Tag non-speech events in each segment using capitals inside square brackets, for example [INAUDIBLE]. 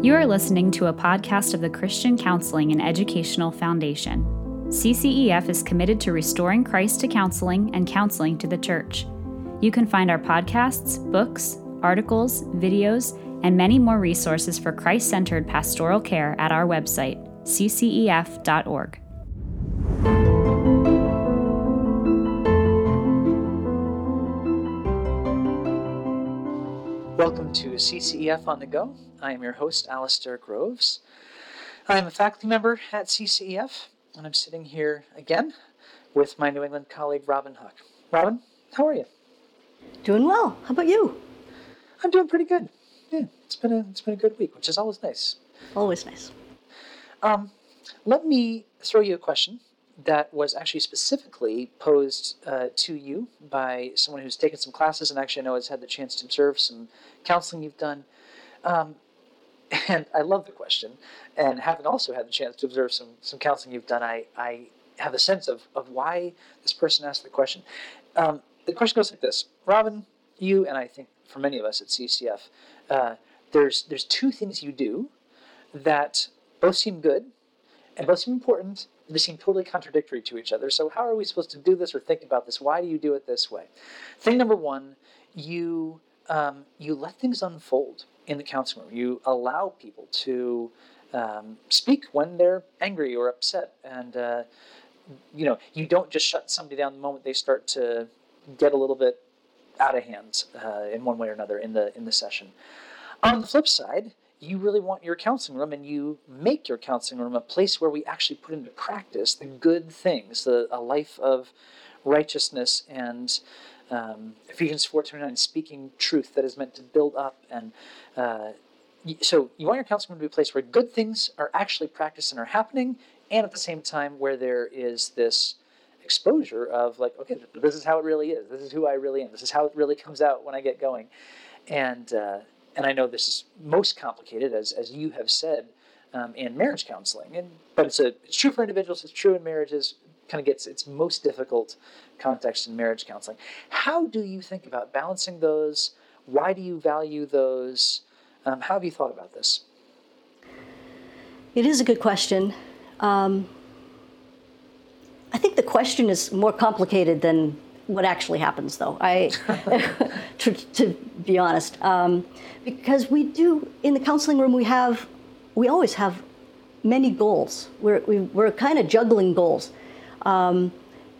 You are listening to a podcast of the Christian Counseling and Educational Foundation. CCEF is committed to restoring Christ to counseling and counseling to the church. You can find our podcasts, books, articles, videos, and many more resources for Christ centered pastoral care at our website, ccef.org. Welcome to CCEF on the Go. I am your host, Alasdair Groves. I am a faculty member at CCEF, and I'm sitting here again with my New England colleague, Robin Huck. Robin, how are you? Doing well. How about you? I'm doing pretty good. Yeah, it's been a it's been a good week, which is always nice. Always nice. Um, let me throw you a question that was actually specifically posed uh, to you by someone who's taken some classes and actually I know has had the chance to observe some counseling you've done. Um, [LAUGHS] and I love the question. And having also had the chance to observe some, some counseling you've done, I, I have a sense of, of why this person asked the question. Um, the question goes like this Robin, you, and I think for many of us at CCEF, uh, there's, there's two things you do that both seem good and both seem important, they seem totally contradictory to each other. So, how are we supposed to do this or think about this? Why do you do it this way? Thing number one, you um, you let things unfold in the counseling room. You allow people to um, speak when they're angry or upset, and uh, you know you don't just shut somebody down the moment they start to get a little bit out of hand uh, in one way or another in the in the session. On the flip side, you really want your counseling room and you make your counseling room a place where we actually put into practice the good things, the, a life of righteousness and um, Ephesians 4.29, speaking truth that is meant to build up. And uh, so you want your counseling room to be a place where good things are actually practiced and are happening, and at the same time where there is this exposure of like, okay, this is how it really is. This is who I really am. This is how it really comes out when I get going. And uh, and I know this is most complicated, as, as you have said, um, in marriage counseling. And but it's a it's true for individuals. It's true in marriages. Kind of gets its most difficult context in marriage counseling. How do you think about balancing those? Why do you value those? Um, how have you thought about this? It is a good question. Um, I think the question is more complicated than what actually happens, though. I, [LAUGHS] to, to, be honest, um, because we do in the counseling room we have, we always have many goals. We're we, are we are kind of juggling goals, um,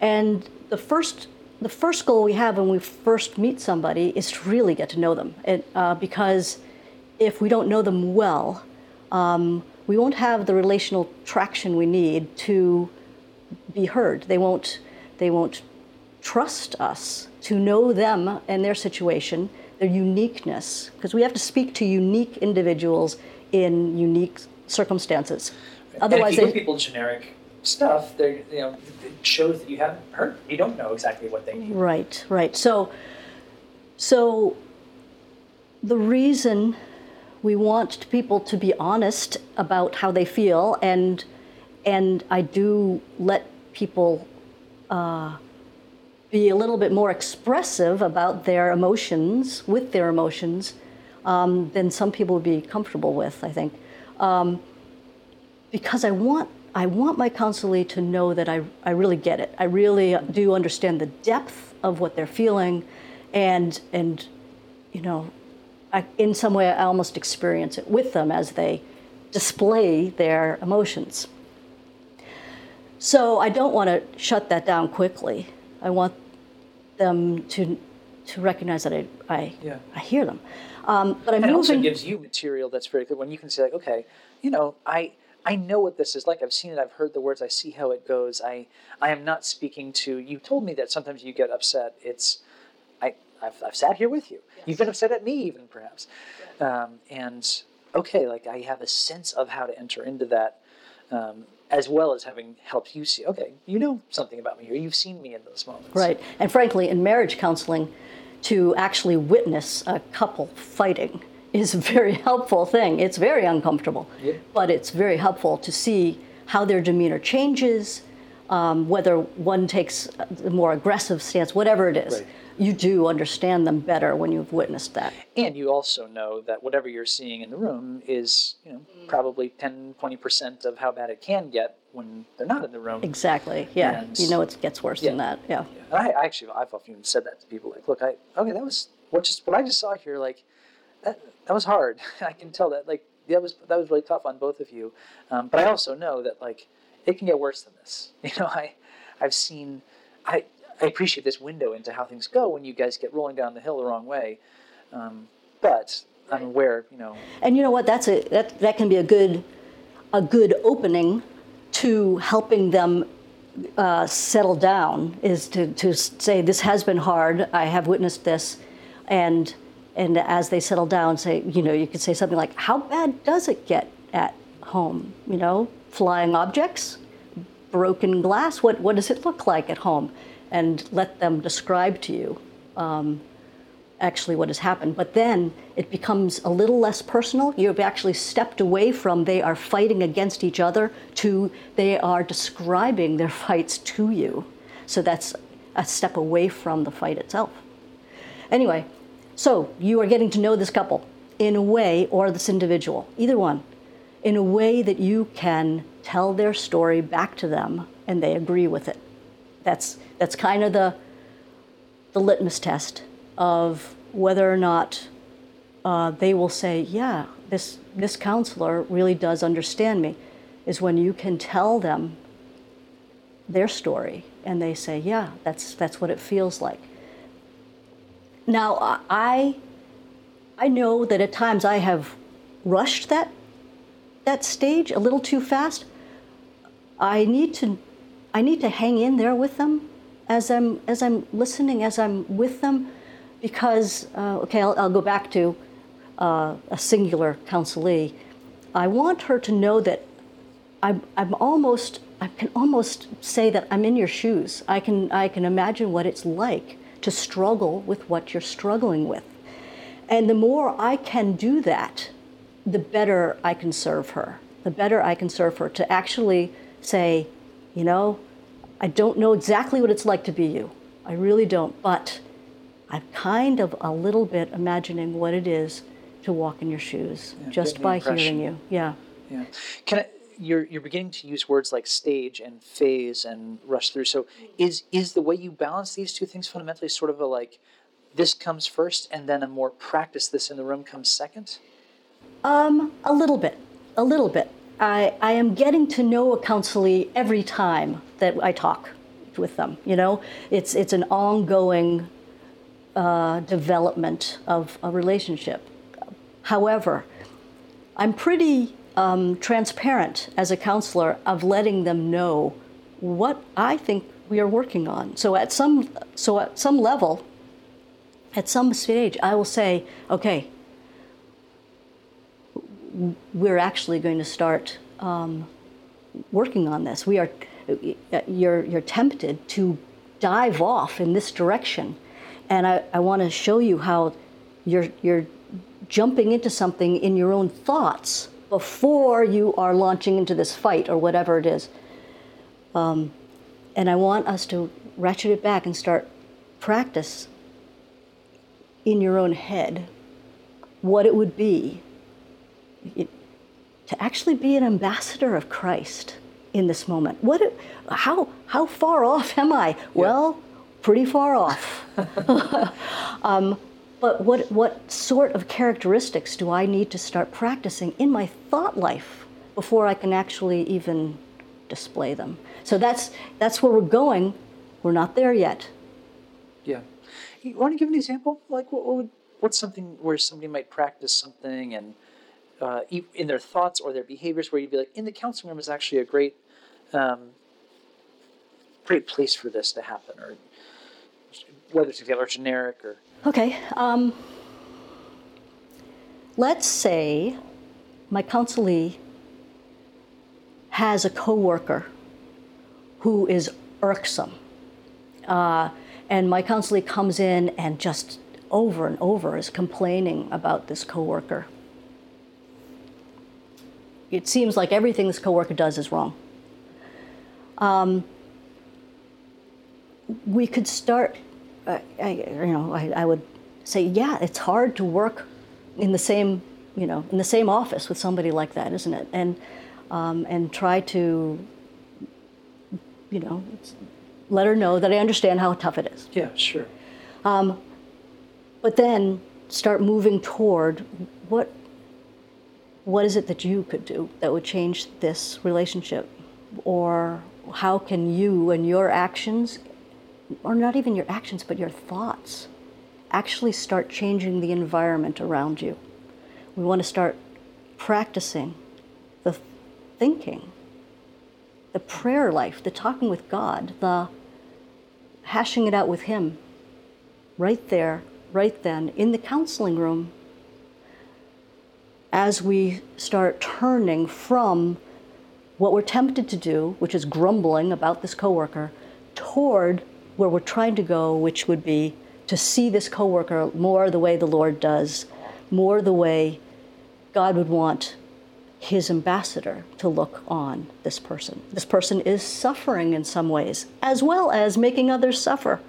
and the first the first goal we have when we first meet somebody is to really get to know them, it, uh, because if we don't know them well, um, we won't have the relational traction we need to be heard. They won't they won't trust us to know them and their situation, their uniqueness, because we have to speak to unique individuals in unique circumstances. Otherwise, and if you give people generic stuff, they you know it shows that you haven't heard. You don't know exactly what they need. Right, right. So, so the reason we want people to be honest about how they feel, and and I do let people. Uh, be a little bit more expressive about their emotions, with their emotions, um, than some people would be comfortable with, I think. Um, because I want, I want my counselee to know that I, I really get it. I really do understand the depth of what they're feeling, and, and you know, I, in some way, I almost experience it with them as they display their emotions. So I don't want to shut that down quickly. I want them to to recognize that I I, yeah. I hear them. Um, but I'm and moving. also gives you material that's very good when you can say like, okay, you know, I I know what this is like. I've seen it. I've heard the words. I see how it goes. I I am not speaking to. You told me that sometimes you get upset. It's I I've, I've sat here with you. Yes. You've been upset at me even perhaps, um, and okay, like I have a sense of how to enter into that. Um, as well as having helped you see, okay, you know something about me here. You've seen me in those moments. Right. And frankly, in marriage counseling, to actually witness a couple fighting is a very [LAUGHS] helpful thing. It's very uncomfortable, yeah. but it's very helpful to see how their demeanor changes, um, whether one takes a more aggressive stance, whatever it is. Right. You do understand them better when you've witnessed that. And you also know that whatever you're seeing in the room is, you know, probably 10, 20% of how bad it can get when they're not in the room. Exactly. Yeah. And- you know it gets worse than Yeah. that. Yeah. And I, I actually, I've often said that to people, like, look, I, okay, that was, what just, what I just saw here, like, that, that was hard. [LAUGHS] I can tell that, like, that was, that was really tough on both of you. Um, but I also know that, like, it can get worse than this. [LAUGHS] You know, I, I've seen, I, I appreciate this window into how things go when you guys get rolling down the hill the wrong way. Um, but I'm aware, you know, And you know what? That's a that that can be a good a good opening to helping them uh, settle down. Is to to say this has been hard. I have witnessed this, and and as they settle down, say you know you could say something like, "How bad does it get at home? You know, flying objects, broken glass. What what does it look like at home?" And let them describe to you um, actually what has happened. But then it becomes a little less personal. You've actually stepped away from they are fighting against each other to they are describing their [LAUGHS] fights to you. So that's a step away from the fight itself. Anyway, so you are getting to know this couple in a way, or this individual, either one, in a way that you can tell their story back to them and they agree with it. That's, that's kind of the, the litmus test of whether or not uh, they will say, yeah, this, this counselor really does understand me, is when you can tell them their story and they say, yeah, that's, that's what it feels like. Now, I, I know that at times I have rushed that, that stage a little too fast. I need to, I need to hang in there with them as I'm, as I'm listening, as I'm with them, because, uh, okay, I'll, I'll go back to uh, a singular counselee. I want her to know that I'm, I'm almost, I can almost say that I'm in your shoes. I can, I can imagine what it's like to struggle with what you're struggling with. And the more I can do that, the better I can serve her. The better I can serve her to actually say, you know, I don't know exactly what it's like to be you. I really don't. But I'm kind of a little bit imagining what it is to walk in your shoes just by impression. hearing you. Yeah. Yeah. Can I, you're you're beginning to use words like stage and phase and rush through. So is is the way you balance these two things fundamentally sort of a like this comes first and then a more practice this in the room comes second? Um, a little bit, a little bit. I, I am getting to know a counselee every time that I talk with them. You know, it's it's an ongoing uh, development of a relationship. However, I'm pretty um, transparent as a counselor of letting them know what I think we are working on. So at some so at some level, at some stage, I will say, okay, we're actually going to start um, working on this. We are, you're, you're tempted to dive off in this direction. And I, I want to show you how you're, you're jumping into something in your own thoughts before you are launching into this fight or whatever it is. Um, and I want us to ratchet it back and start practice in your own head what it would be to actually be an ambassador of Christ in this moment. What? How? How far off am I? Well, pretty far off. [LAUGHS] [LAUGHS] um, but what? What sort of characteristics do I need to start practicing in my thought life before I can actually even display them? So that's that's where we're going. We're not there yet. Yeah. You want to give an example? Like what, what would what's something where somebody might practice something and uh, in their thoughts or their behaviors where you'd be like in the counseling room is actually a great um, great place for this to happen or whether it's together or generic or Okay. Um, let's say my counselee has a coworker who is irksome, uh, and my counselee comes in and just over and over is complaining about this coworker. It seems like everything this coworker does is wrong. Um, we could start I, I you know, I, I would say, yeah, it's hard to work in the same, you know, in the same office with somebody like that, isn't it? And um, and try to, you know, let her know that I understand how tough it is. Yeah, sure. But then start moving toward what what is it that you could do that would change this relationship? Or how can you and your actions, or not even your actions, but your thoughts, actually start changing the environment around you? We want to start practicing the thinking, the prayer life, the talking with God, the hashing it out with Him right there, right then, in the counseling room, as we start turning from what we're tempted to do, which is grumbling about this coworker, toward where we're trying to go, which would be to see this coworker more the way the Lord does, more the way God would want his ambassador to look on this person. This person is suffering in some ways, as well as making others suffer.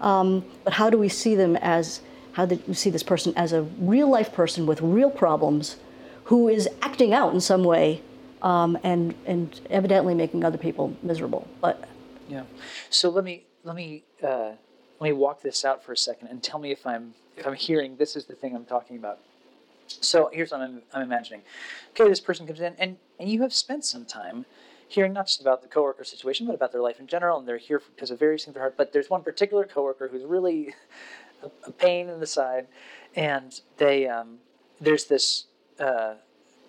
Um, but how do we see them as, how do you see this person as a real life person with real problems who is acting out in some way um, and, and evidently making other people miserable? But Yeah. So let me let me uh, let me walk this out for a second and tell me if I'm if I'm hearing this is the thing I'm talking about. So here's what I'm, I'm imagining. Okay, this person comes in and, and you have spent some time hearing not just about the coworker situation, but about their life in general, and they're here because of various things at heart. But there's one particular coworker who's really a, pain in the side, and they um, there's this uh,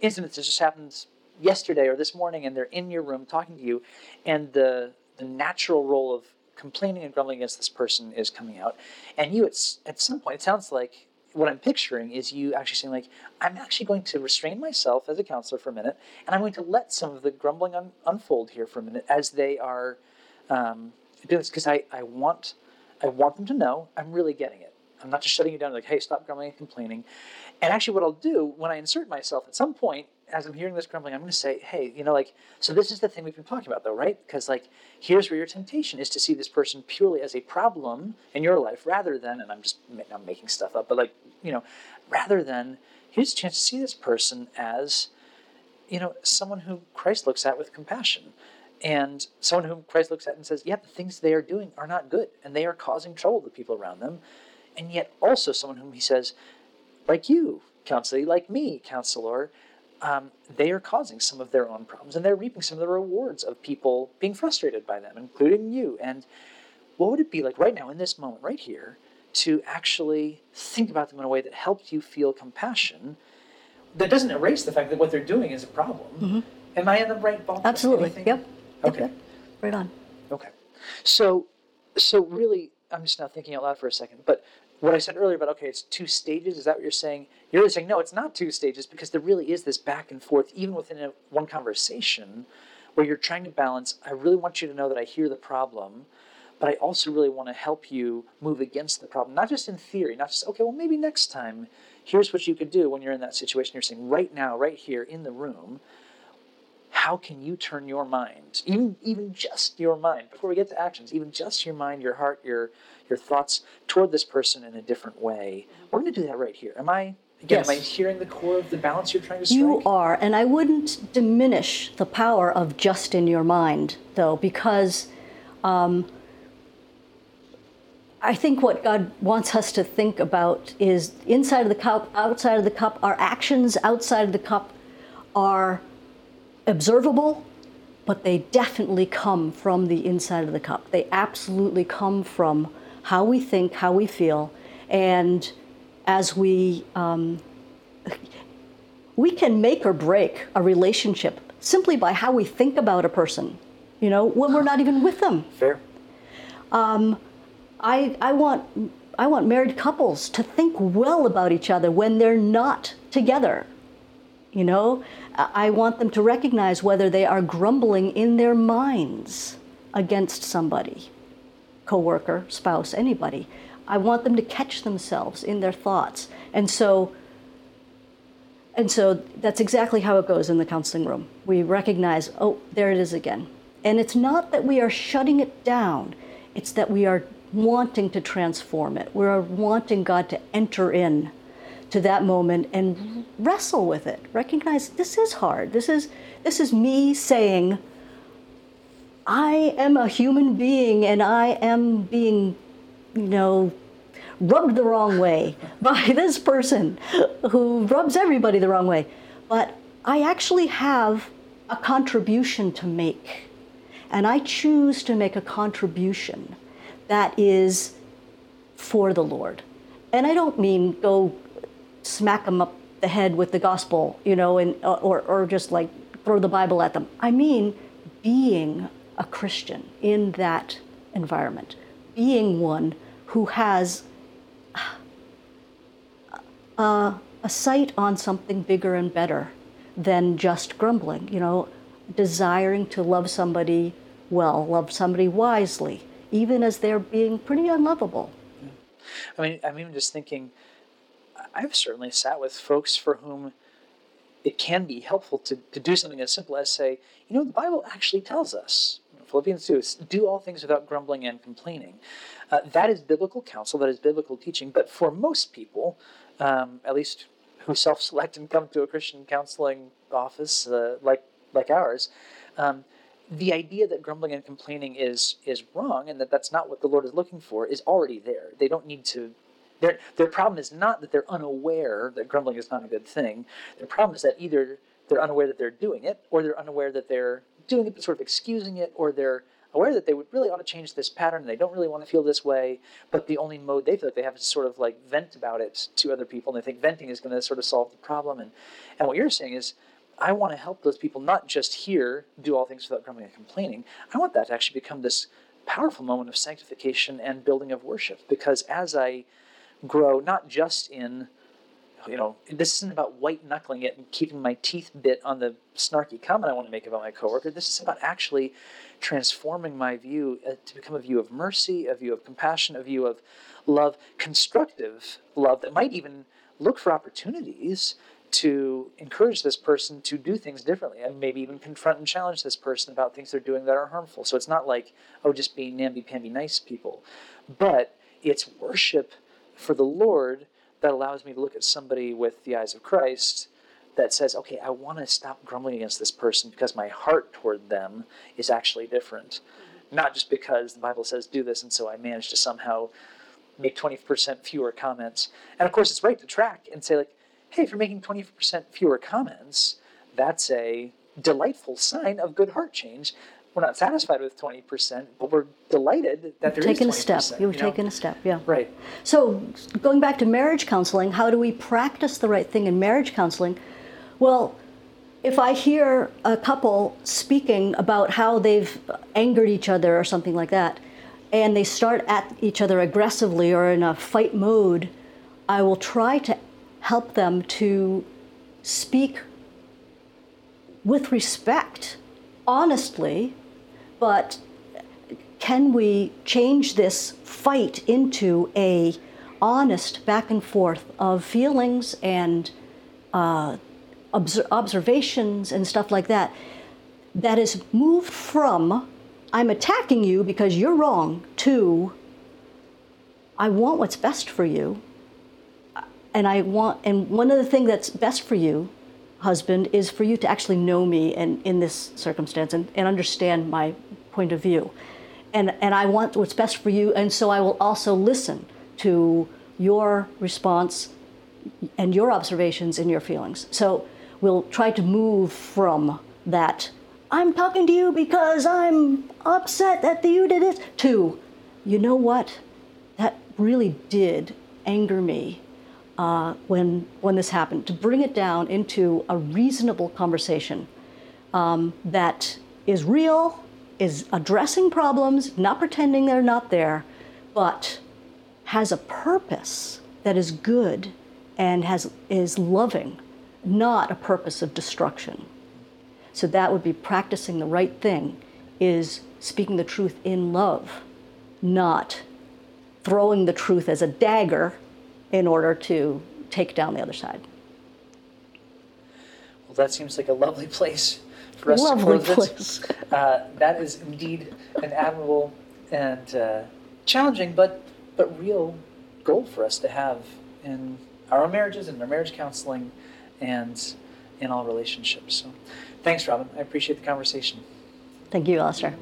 incident that just happens yesterday or this morning, and they're in your room talking to you, and the the natural role of complaining and grumbling against this person is coming out, and you at at some point it sounds like what I'm picturing is you actually saying like I'm actually going to restrain myself as a counselor for a minute, and I'm going to let some of the grumbling un- unfold here for a minute as they are um, doing this because I, I want I want them to know I'm really getting it. I'm not just shutting you down like hey stop grumbling and complaining. And actually, what I'll do when I insert myself at some point as I'm hearing this grumbling, I'm going to say, hey, you know, like, so this is the thing we've been talking about, though, right? Because, like, here's where your temptation is to see this person purely as a problem in your life rather than, and I'm just I'm making stuff up, but like, you know, rather than here's a chance to see this person as, you know, someone who Christ looks at with compassion. And someone whom Christ looks at and says, yeah, the things they are doing are not good, and they are causing trouble to people around them. And yet also someone whom he says, like you, counselor, like me, counselor, um, they are causing some of their own problems and they're reaping some of the rewards of people being frustrated by them, including you. And what would it be like right now, in this moment, right here, to actually think about them in a way that helps you feel compassion that doesn't erase the fact that what they're doing is a problem? Am I in the right ballpark? absolutely, Anything? yep. Yep, Okay. Right on. Okay. So, so really, I'm just now thinking out loud for a second. But what I said earlier about okay, it's two stages. Is that what you're saying? You're really saying no, it's not two stages because there really is this back and forth, even within a, one conversation, where you're trying to balance. I really want you to know that I hear the problem, but I also really want to help you move against the problem, not just in theory, not just okay. Well, maybe next time, here's what you could do when you're in that situation. You're saying right now, right here in the room how can you turn your mind even even just your mind before we get to actions even just your mind your heart your your thoughts toward this person in a different way? We're going to do that right here. Am i again am i hearing the core of the balance you're trying to strike? You are, and I wouldn't diminish the power of just in your mind, though, because um, I think what God wants us to think about is inside of the cup, outside of the cup. Our actions outside of the cup are observable, but they definitely come from the inside of the cup. They absolutely come from how we think, how we feel, and as we um, we can make or break a relationship simply by how we think about a person. You know, when we're not even with them. fair Um, I, I want I want married couples to think well about each other when they're not together. You know, I want them to recognize whether they are grumbling in their minds against somebody, coworker, spouse, anybody. I want them to catch themselves in their thoughts. And so and so that's exactly how it goes in the counseling room. We recognize, oh, there it is again. And it's not that we are shutting it down, it's that we are wanting to transform it. We're wanting God to enter in to that moment and wrestle with it. Recognize this is hard. This is this is me saying I am a human being and I am being, you know, rubbed the wrong way [LAUGHS] by this person who rubs everybody the wrong way. But I actually have a contribution to make. And I choose to make a contribution that is for the Lord. And I don't mean go smack them up the head with the gospel, you know, and uh, or or just like throw the Bible at them. I mean being a Christian in that environment, being one who has uh, a, a sight on something bigger and better than just grumbling, you know, desiring to love somebody well, love somebody wisely, even as they're being pretty unlovable. I mean, I'm even just thinking, I've certainly sat with folks for whom it can be helpful to, to do something as simple as say, you know, the Bible actually tells us, Philippians 2, do all things without grumbling and complaining. Uh, that is biblical counsel, that is biblical teaching, but for most people, um, at least who self-select and come to a Christian counseling office uh, like like ours, um, the idea that grumbling and complaining is is wrong and that that's not what the Lord is looking for is already there. They don't need to. Their their problem is not that they're unaware that grumbling is not a good thing. Their problem is that either they're unaware that they're doing it, or they're unaware that they're doing it but sort of excusing it, or they're aware that they would really ought to change this pattern and they don't really want to feel this way, but the only mode they feel like they have is to sort of like vent about it to other people and they think venting is going to sort of solve the problem. And, and what you're saying is, I want to help those people not just here do all things without grumbling and complaining. I want that to actually become this powerful moment of sanctification and building of worship because as I grow, not just in you know, this isn't about white knuckling it and keeping my teeth bit on the snarky comment I want to make about my coworker. This is about actually transforming my view uh, to become a view of mercy, a view of compassion, a view of love, constructive love that might even look for opportunities to encourage this person to do things differently and maybe even confront and challenge this person about things they're doing that are harmful. So it's not like, oh, just being namby-pamby nice people, but it's worship for the Lord that allows me to look at somebody with the eyes of Christ that says, okay, I want to stop grumbling against this person because my heart toward them is actually different. Not just because the Bible says do this, and so I managed to somehow make 20% fewer comments. And of course, it's right to track and say, like, hey, if you're making 20% fewer comments, that's a delightful sign of good heart change. We're not satisfied with 20%, but we're delighted that there taking is 20%. a step. You've you know? taken a step, yeah. Right. So, going back to marriage counseling, how do we practice the right thing in marriage counseling? Well, if I hear a couple speaking about how they've angered each other or something like that, and they start at each other aggressively or in a fight mode, I will try to help them to speak with respect, honestly, but can we change this fight into a honest back and forth of feelings and uh, observations and stuff like that that is moved from I'm attacking you because you're wrong to I want what's best for you. And I want and one of the things that's best for you, husband, is for you to actually know me and in this circumstance and, and understand my point of view. And and I want what's best for you, and so I will also listen to your response and your observations and your feelings. So we'll try to move from that I'm talking to you because I'm upset that you did it to, you know what? That really did anger me uh, when when this happened. To bring it down into a reasonable conversation um, that is real, is addressing problems, not pretending they're not there, but has a purpose that is good and has is loving not a purpose of destruction. So that would be practicing the right thing, is speaking the truth in love, not throwing the truth as a dagger in order to take down the other side. Well, that seems like a lovely place for us lovely to close place. it. [LAUGHS] Uh, that is indeed an admirable and uh, challenging but but real goal for us to have in our own marriages and our marriage counseling and in all relationships. So thanks, Robin. I appreciate the conversation. Thank you, Alasdair.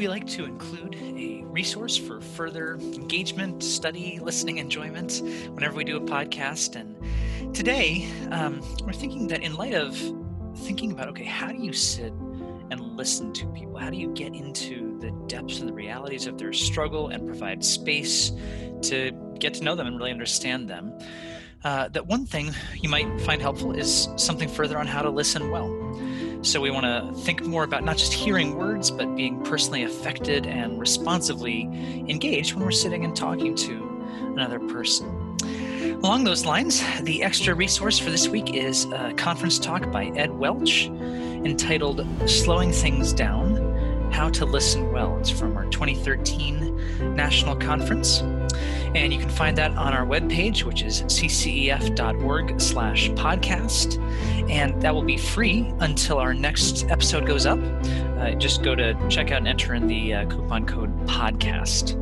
We like to include a resource for further engagement, study, listening enjoyment whenever we do a podcast. And today, um, we're thinking that in light of thinking about, okay, how do you sit and listen to people? How do you get into the depths and the realities of their struggle and provide space to get to know them and really understand them? Uh, that one thing you might find helpful is something further on how to listen well. So we want to think more about not just hearing words, but being personally affected and responsively engaged when we're sitting and talking to another person. Along those lines, the extra resource for this week is a conference talk by Ed Welch entitled Slowing Things Down How to Listen Well. It's from our 2013 National Conference. And you can find that on our webpage, which is ccef.org slash podcast. And that will be free until our next episode goes up. Uh, just go to check out and enter in the uh, coupon code podcast.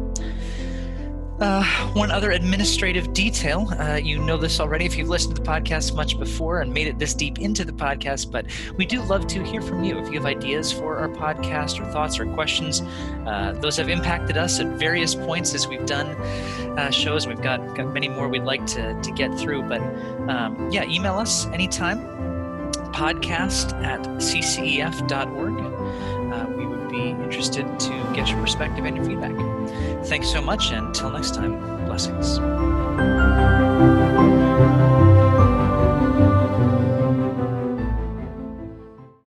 Uh, one other administrative detail. Uh, you know this already if you've listened to the podcast much before and made it this deep into the podcast, but we do love to hear from you. If you have ideas for our podcast or thoughts or questions, uh, those have impacted us at various points as we've done uh, shows. We've got, got many more we'd like to, to get through, but um, yeah, email us anytime podcast at ccef.org. interested to get your perspective and your feedback. Thanks so much, and until next time, blessings.